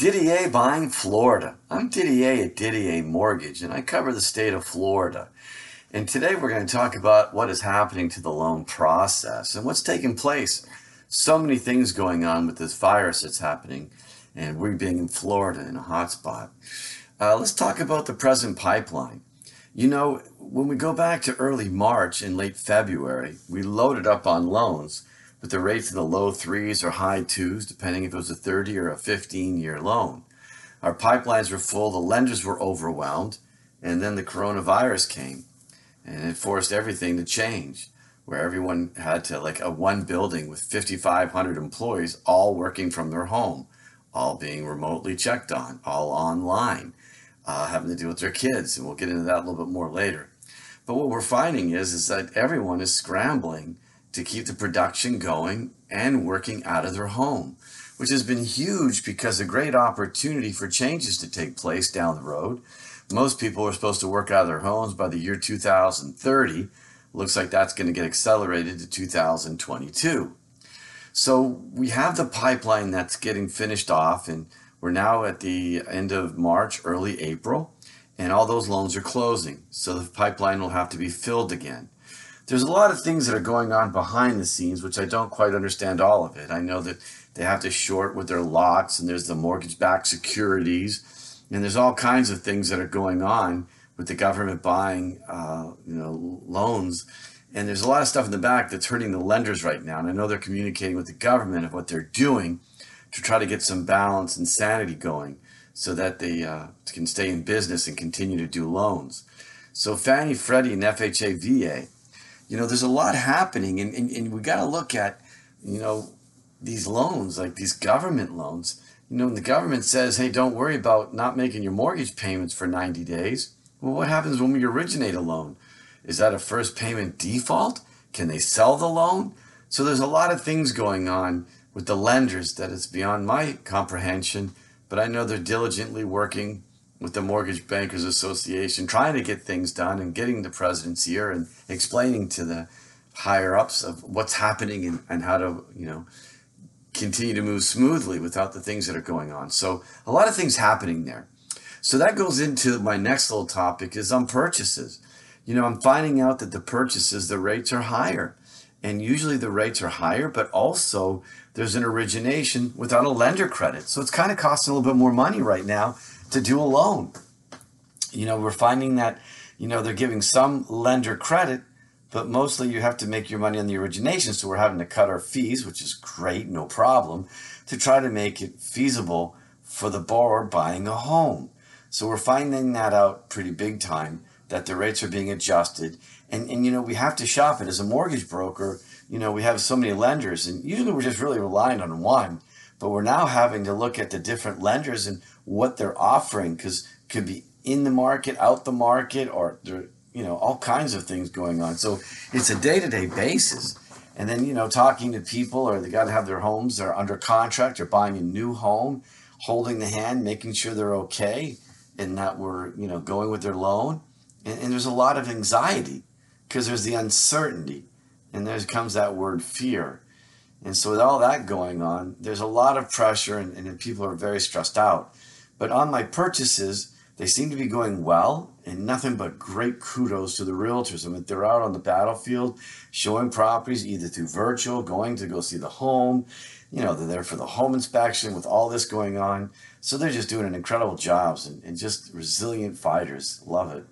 Didier Buying Florida. I'm Didier at DDA Mortgage, and I cover the state of Florida. And today we're going to talk about what is happening to the loan process and what's taking place. So many things going on with this virus that's happening, and we being in Florida in a hotspot. Uh, let's talk about the present pipeline. You know, when we go back to early March and late February, we loaded up on loans with the rates in the low threes or high twos, depending if it was a 30 or a 15 year loan. Our pipelines were full, the lenders were overwhelmed, and then the coronavirus came and it forced everything to change where everyone had to like a one building with 5500 employees all working from their home all being remotely checked on all online uh, having to deal with their kids and we'll get into that a little bit more later but what we're finding is is that everyone is scrambling to keep the production going and working out of their home, which has been huge because a great opportunity for changes to take place down the road. Most people are supposed to work out of their homes by the year 2030. Looks like that's going to get accelerated to 2022. So we have the pipeline that's getting finished off, and we're now at the end of March, early April, and all those loans are closing. So the pipeline will have to be filled again there's a lot of things that are going on behind the scenes, which I don't quite understand all of it. I know that they have to short with their lots, and there's the mortgage backed securities, and there's all kinds of things that are going on with the government buying, uh, you know, loans. And there's a lot of stuff in the back that's hurting the lenders right now. And I know they're communicating with the government of what they're doing to try to get some balance and sanity going so that they uh, can stay in business and continue to do loans. So Fannie, Freddie, and FHA, VA you know, there's a lot happening, and, and, and we got to look at, you know, these loans, like these government loans. You know, when the government says, hey, don't worry about not making your mortgage payments for 90 days. Well, what happens when we originate a loan? Is that a first payment default? Can they sell the loan? So there's a lot of things going on with the lenders that is beyond my comprehension, but I know they're diligently working with the Mortgage Bankers Association, trying to get things done and getting the president's ear and explaining to the higher ups of what's happening and, and how to, you know, continue to move smoothly without the things that are going on. So a lot of things happening there. So that goes into my next little topic is on purchases. You know, I'm finding out that the purchases, the rates are higher. And usually the rates are higher, but also there's an origination without a lender credit. So it's kind of costing a little bit more money right now to do a loan. You know, we're finding that, you know, they're giving some lender credit, but mostly you have to make your money on the origination. So we're having to cut our fees, which is great, no problem, to try to make it feasible for the borrower buying a home. So we're finding that out pretty big time that the rates are being adjusted. And, and you know, we have to shop it as a mortgage broker. You know, we have so many lenders, and usually we're just really relying on one but we're now having to look at the different lenders and what they're offering because could be in the market, out the market, or there, you know, all kinds of things going on. So it's a day to day basis. And then, you know, talking to people or they got to have their homes, they're under contract, they're buying a new home, holding the hand, making sure they're okay and that we're, you know, going with their loan. And, and there's a lot of anxiety because there's the uncertainty and there comes that word fear. And so, with all that going on, there's a lot of pressure and, and people are very stressed out. But on my purchases, they seem to be going well and nothing but great kudos to the realtors. I mean, they're out on the battlefield showing properties either through virtual, going to go see the home. You know, they're there for the home inspection with all this going on. So they're just doing an incredible jobs and, and just resilient fighters. Love it.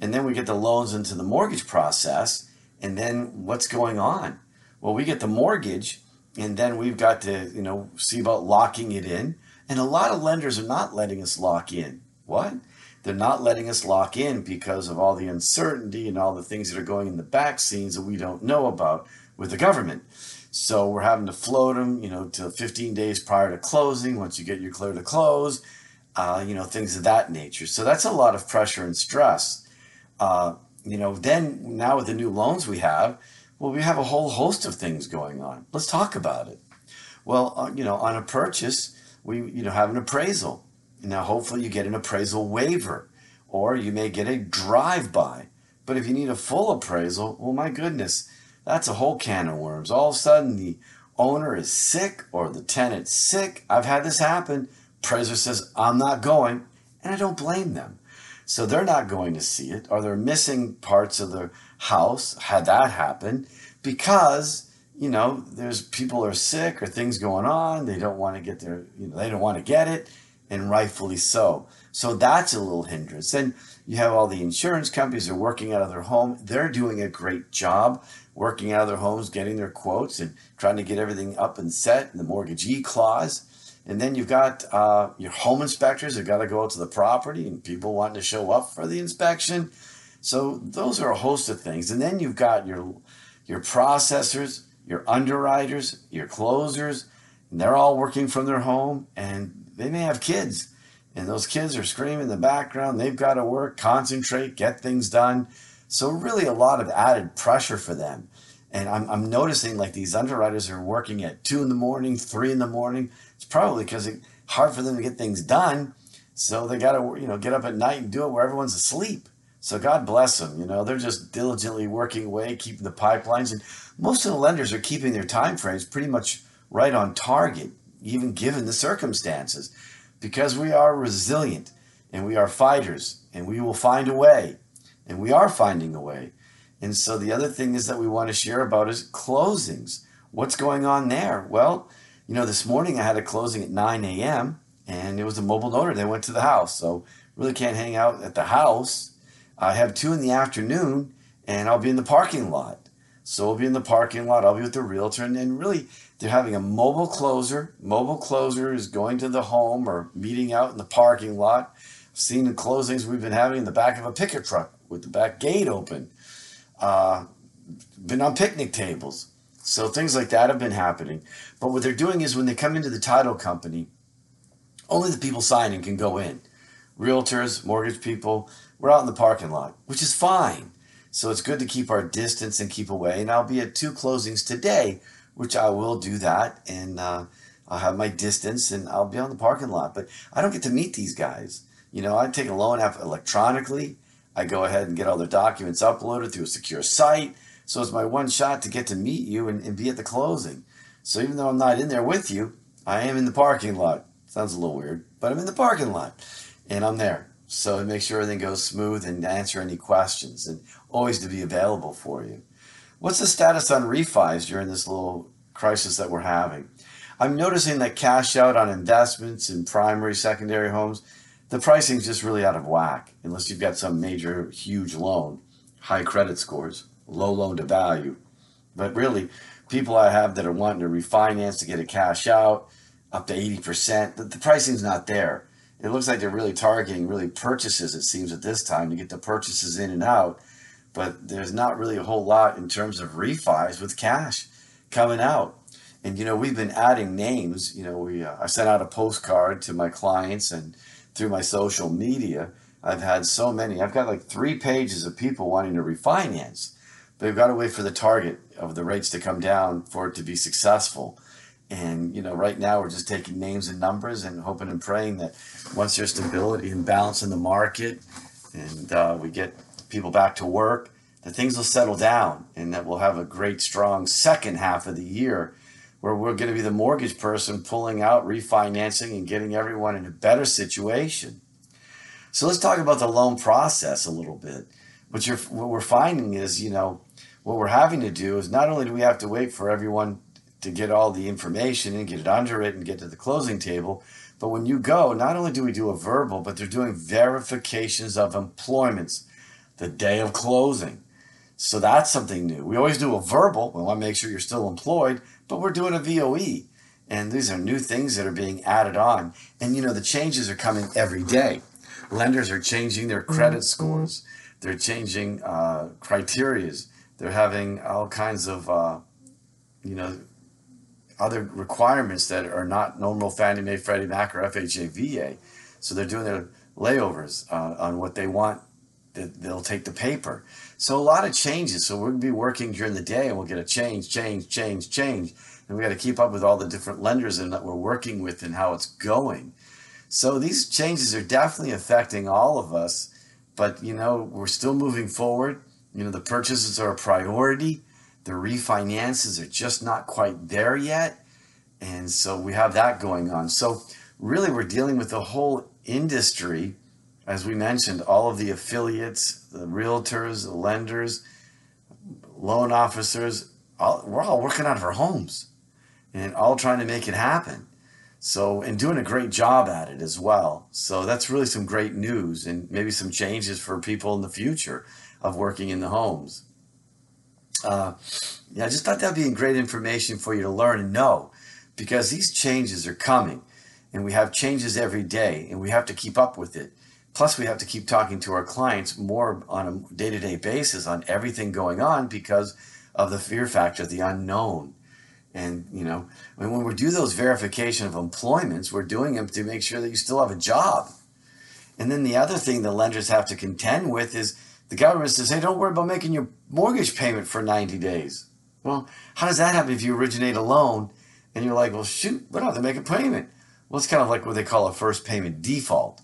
And then we get the loans into the mortgage process. And then what's going on? Well, we get the mortgage, and then we've got to, you know, see about locking it in. And a lot of lenders are not letting us lock in. What? They're not letting us lock in because of all the uncertainty and all the things that are going in the back scenes that we don't know about with the government. So we're having to float them, you know, to 15 days prior to closing. Once you get your clear to close, uh, you know, things of that nature. So that's a lot of pressure and stress. Uh, you know, then now with the new loans we have, well, we have a whole host of things going on. Let's talk about it. Well, uh, you know, on a purchase, we you know have an appraisal. Now, hopefully, you get an appraisal waiver, or you may get a drive-by. But if you need a full appraisal, well, my goodness, that's a whole can of worms. All of a sudden, the owner is sick or the tenant's sick. I've had this happen. Appraiser says, I'm not going, and I don't blame them. So they're not going to see it, or they're missing parts of the house, had that happen, because you know there's people are sick or things going on. They don't want to get their, you know, they don't want to get it, and rightfully so. So that's a little hindrance. Then you have all the insurance companies are working out of their home. They're doing a great job working out of their homes, getting their quotes, and trying to get everything up and set. And the mortgagee clause. And then you've got uh, your home inspectors have got to go out to the property and people wanting to show up for the inspection. So those are a host of things. And then you've got your your processors, your underwriters, your closers, and they're all working from their home and they may have kids. And those kids are screaming in the background. They've got to work, concentrate, get things done. So really a lot of added pressure for them. And I'm, I'm noticing like these underwriters are working at two in the morning, three in the morning. It's probably because it's hard for them to get things done. So they got to, you know, get up at night and do it where everyone's asleep. So God bless them. You know, they're just diligently working away, keeping the pipelines. And most of the lenders are keeping their time frames pretty much right on target, even given the circumstances, because we are resilient and we are fighters and we will find a way. And we are finding a way. And so the other thing is that we want to share about is closings. What's going on there? Well, you know, this morning I had a closing at 9 a.m. and it was a mobile notary. They went to the house. So really can't hang out at the house. I have two in the afternoon and I'll be in the parking lot. So I'll be in the parking lot. I'll be with the realtor. And, and really, they're having a mobile closer. Mobile closer is going to the home or meeting out in the parking lot. I've seen the closings we've been having in the back of a pickup truck with the back gate open. Uh, been on picnic tables. So things like that have been happening. But what they're doing is when they come into the title company, only the people signing can go in. Realtors, mortgage people, we're out in the parking lot, which is fine. So it's good to keep our distance and keep away. And I'll be at two closings today, which I will do that. And uh, I'll have my distance and I'll be on the parking lot. But I don't get to meet these guys. You know, I take a loan app electronically. I go ahead and get all their documents uploaded through a secure site. So it's my one shot to get to meet you and, and be at the closing. So even though I'm not in there with you, I am in the parking lot. Sounds a little weird, but I'm in the parking lot and I'm there. So to make sure everything goes smooth and answer any questions and always to be available for you. What's the status on refis during this little crisis that we're having? I'm noticing that cash out on investments in primary, secondary homes the pricing is just really out of whack unless you've got some major, huge loan, high credit scores, low loan to value. But really, people I have that are wanting to refinance to get a cash out up to 80%, the, the pricing's not there. It looks like they're really targeting really purchases, it seems, at this time to get the purchases in and out. But there's not really a whole lot in terms of refis with cash coming out. And, you know, we've been adding names. You know, we uh, I sent out a postcard to my clients and through my social media, I've had so many. I've got like three pages of people wanting to refinance. But they've got to wait for the target of the rates to come down for it to be successful. And you know, right now we're just taking names and numbers and hoping and praying that once there's stability and balance in the market, and uh, we get people back to work, that things will settle down, and that we'll have a great, strong second half of the year where we're going to be the mortgage person pulling out, refinancing, and getting everyone in a better situation. So let's talk about the loan process a little bit. What, you're, what we're finding is, you know, what we're having to do is not only do we have to wait for everyone to get all the information and get it underwritten and get to the closing table, but when you go, not only do we do a verbal, but they're doing verifications of employments the day of closing. So that's something new. We always do a verbal. We want to make sure you're still employed, but we're doing a VOE. And these are new things that are being added on. And you know, the changes are coming every day. Lenders are changing their credit mm-hmm. scores, they're changing uh, criterias, they're having all kinds of, uh, you know, other requirements that are not normal Fannie Mae, Freddie Mac, or FHA, VA. So they're doing their layovers uh, on what they want they'll take the paper. So a lot of changes. So we'll be working during the day and we'll get a change, change, change, change. And we got to keep up with all the different lenders and that we're working with and how it's going. So these changes are definitely affecting all of us. But you know, we're still moving forward. You know, the purchases are a priority. The refinances are just not quite there yet. And so we have that going on. So really we're dealing with the whole industry as we mentioned, all of the affiliates, the realtors, the lenders, loan officers, all, we're all working out of our homes and all trying to make it happen. So, and doing a great job at it as well. So, that's really some great news and maybe some changes for people in the future of working in the homes. Uh, yeah, I just thought that'd be great information for you to learn and know because these changes are coming and we have changes every day and we have to keep up with it. Plus, we have to keep talking to our clients more on a day to day basis on everything going on because of the fear factor, the unknown. And, you know, when we do those verification of employments, we're doing them to make sure that you still have a job. And then the other thing the lenders have to contend with is the government says, hey, don't worry about making your mortgage payment for 90 days. Well, how does that happen if you originate a loan and you're like, well, shoot, we don't have to make a payment? Well, it's kind of like what they call a first payment default.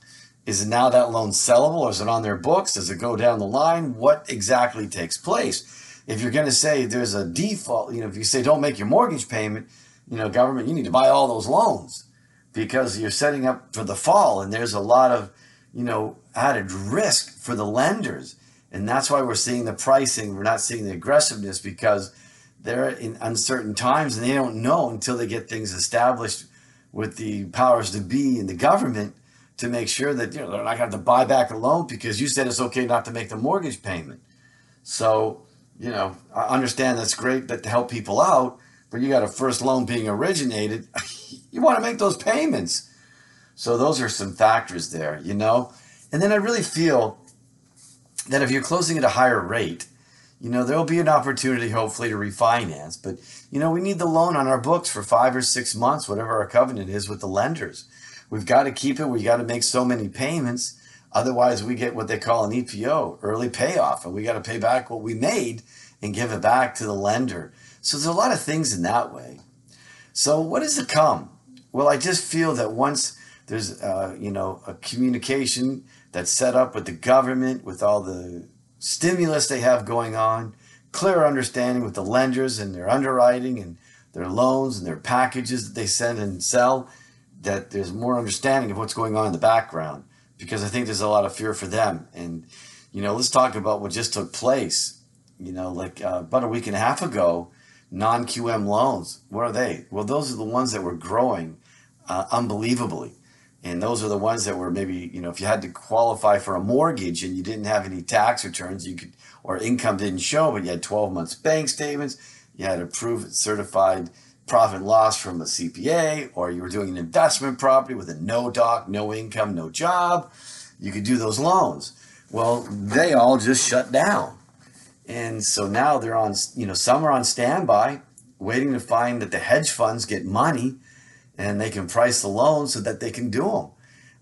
Is now that loan sellable or is it on their books? Does it go down the line? What exactly takes place? If you're going to say there's a default, you know, if you say don't make your mortgage payment, you know, government, you need to buy all those loans because you're setting up for the fall and there's a lot of, you know, added risk for the lenders. And that's why we're seeing the pricing. We're not seeing the aggressiveness because they're in uncertain times and they don't know until they get things established with the powers to be in the government to make sure that you know they're not going to to buy back a loan because you said it's okay not to make the mortgage payment. So you know, I understand that's great that to help people out, but you got a first loan being originated, you want to make those payments. So those are some factors there, you know. And then I really feel that if you're closing at a higher rate, you know, there'll be an opportunity hopefully to refinance. But, you know, we need the loan on our books for five or six months, whatever our covenant is with the lenders. We've got to keep it. We got to make so many payments. Otherwise, we get what they call an EPO, early payoff, and we got to pay back what we made and give it back to the lender. So there's a lot of things in that way. So what does it come? Well, I just feel that once there's, uh, you know, a communication that's set up with the government, with all the stimulus they have going on, clear understanding with the lenders and their underwriting and their loans and their packages that they send and sell, that there's more understanding of what's going on in the background because I think there's a lot of fear for them. And, you know, let's talk about what just took place. You know, like uh, about a week and a half ago, non QM loans, what are they? Well, those are the ones that were growing uh, unbelievably. And those are the ones that were maybe, you know, if you had to qualify for a mortgage and you didn't have any tax returns, you could, or income didn't show, but you had 12 months bank statements, you had a proof certified profit and loss from a CPA, or you were doing an investment property with a no doc, no income, no job, you could do those loans. Well, they all just shut down. And so now they're on, you know, some are on standby, waiting to find that the hedge funds get money and they can price the loans so that they can do them.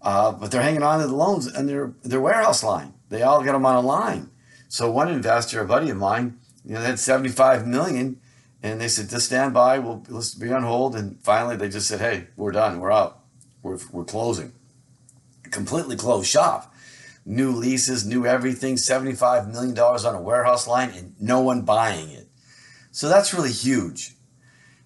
Uh, but they're hanging on to the loans and their their warehouse line. They all got them on a line. So one investor, a buddy of mine, you know, they had 75 million and they said, just stand by. We'll let's be on hold. And finally, they just said, hey, we're done. We're out. We're, we're closing. Completely closed shop. New leases, new everything, $75 million on a warehouse line, and no one buying it. So that's really huge.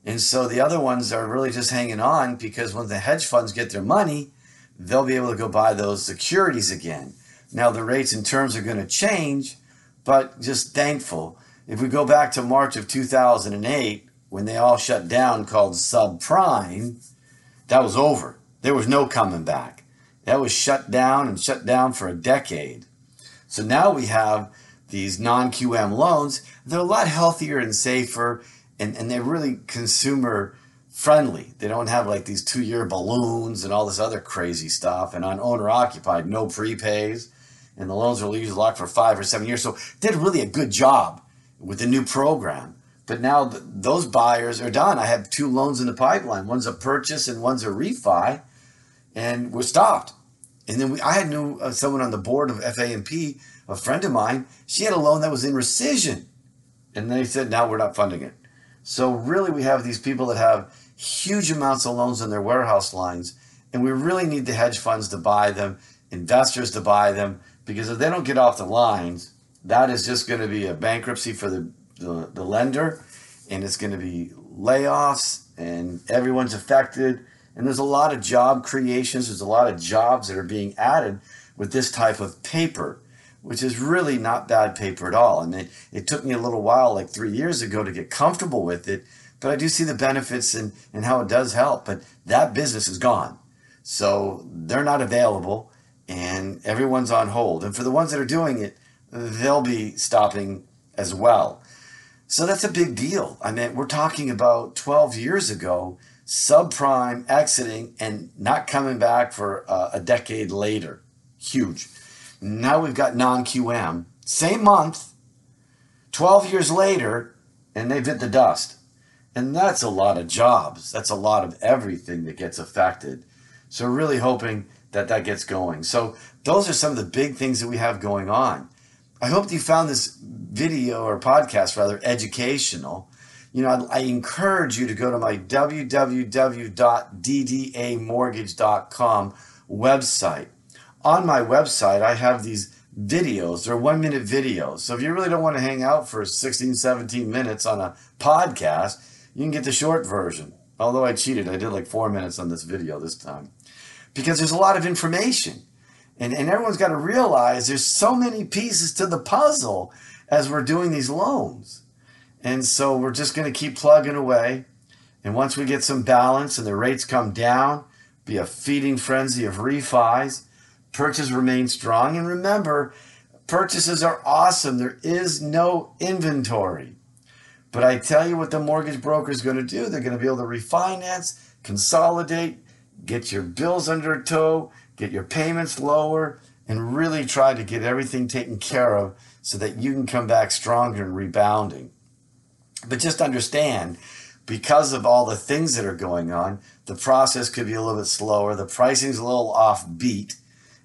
And so the other ones are really just hanging on because when the hedge funds get their money, they'll be able to go buy those securities again. Now, the rates and terms are going to change, but just thankful if we go back to March of 2008, when they all shut down called subprime, that was over. There was no coming back. That was shut down and shut down for a decade. So now we have these non QM loans. They're a lot healthier and safer, and, and they're really consumer friendly. They don't have like these two year balloons and all this other crazy stuff. And on owner occupied, no prepays. And the loans are usually locked for five or seven years. So did really a good job with the new program. But now th- those buyers are done. I have two loans in the pipeline. One's a purchase and one's a refi, and we're stopped. And then we, I had knew uh, someone on the board of FAMP, a friend of mine. She had a loan that was in rescission, and they said, "Now we're not funding it." So really, we have these people that have huge amounts of loans in their warehouse lines, and we really need the hedge funds to buy them, investors to buy them, because if they don't get off the lines, that is just going to be a bankruptcy for the, the, the lender, and it's going to be layoffs, and everyone's affected. And there's a lot of job creations, there's a lot of jobs that are being added with this type of paper, which is really not bad paper at all. And it, it took me a little while, like three years ago, to get comfortable with it but I do see the benefits and, and how it does help. But that business is gone. So they're not available and everyone's on hold. And for the ones that are doing it, they'll be stopping as well. So that's a big deal. I mean, we're talking about 12 years ago, subprime exiting and not coming back for uh, a decade later. Huge. Now we've got non QM, same month, 12 years later, and they've hit the dust. And that's a lot of jobs. That's a lot of everything that gets affected. So, really hoping that that gets going. So, those are some of the big things that we have going on. I hope you found this video or podcast rather educational. You know, I, I encourage you to go to my www.ddamortgage.com website. On my website, I have these videos. They're one minute videos. So if you really don't want to hang out for 16, 17 minutes on a podcast, you can get the short version. Although I cheated, I did like four minutes on this video this time. Because there's a lot of information. And, and everyone's got to realize there's so many pieces to the puzzle as we're doing these loans. And so we're just going to keep plugging away. And once we get some balance and the rates come down, be a feeding frenzy of refis, purchase remain strong. And remember, purchases are awesome. There is no inventory. But I tell you what the mortgage broker is going to do. They're going to be able to refinance, consolidate, get your bills under tow, get your payments lower, and really try to get everything taken care of so that you can come back stronger and rebounding. But just understand, because of all the things that are going on, the process could be a little bit slower. The pricing's a little offbeat.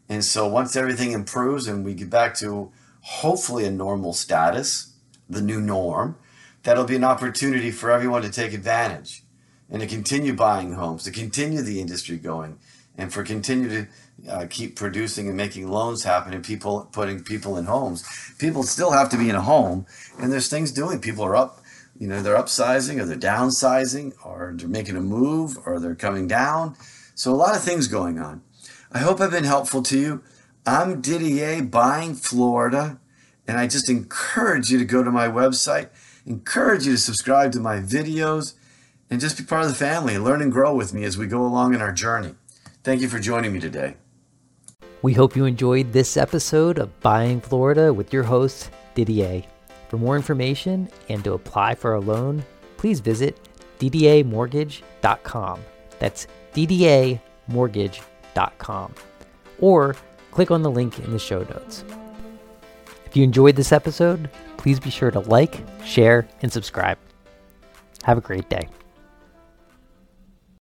And so once everything improves and we get back to hopefully a normal status, the new norm, that'll be an opportunity for everyone to take advantage and to continue buying homes, to continue the industry going, and for continue to uh, keep producing and making loans happen and people putting people in homes. People still have to be in a home, and there's things doing. People are up, you know, they're upsizing or they're downsizing or they're making a move or they're coming down. So a lot of things going on. I hope I've been helpful to you. I'm Didier Buying Florida, and I just encourage you to go to my website encourage you to subscribe to my videos and just be part of the family learn and grow with me as we go along in our journey. Thank you for joining me today. We hope you enjoyed this episode of Buying Florida with your host, Didier. For more information and to apply for a loan, please visit ddamortgage.com. That's ddamortgage.com. Or click on the link in the show notes. If you enjoyed this episode, please be sure to like, share, and subscribe. Have a great day.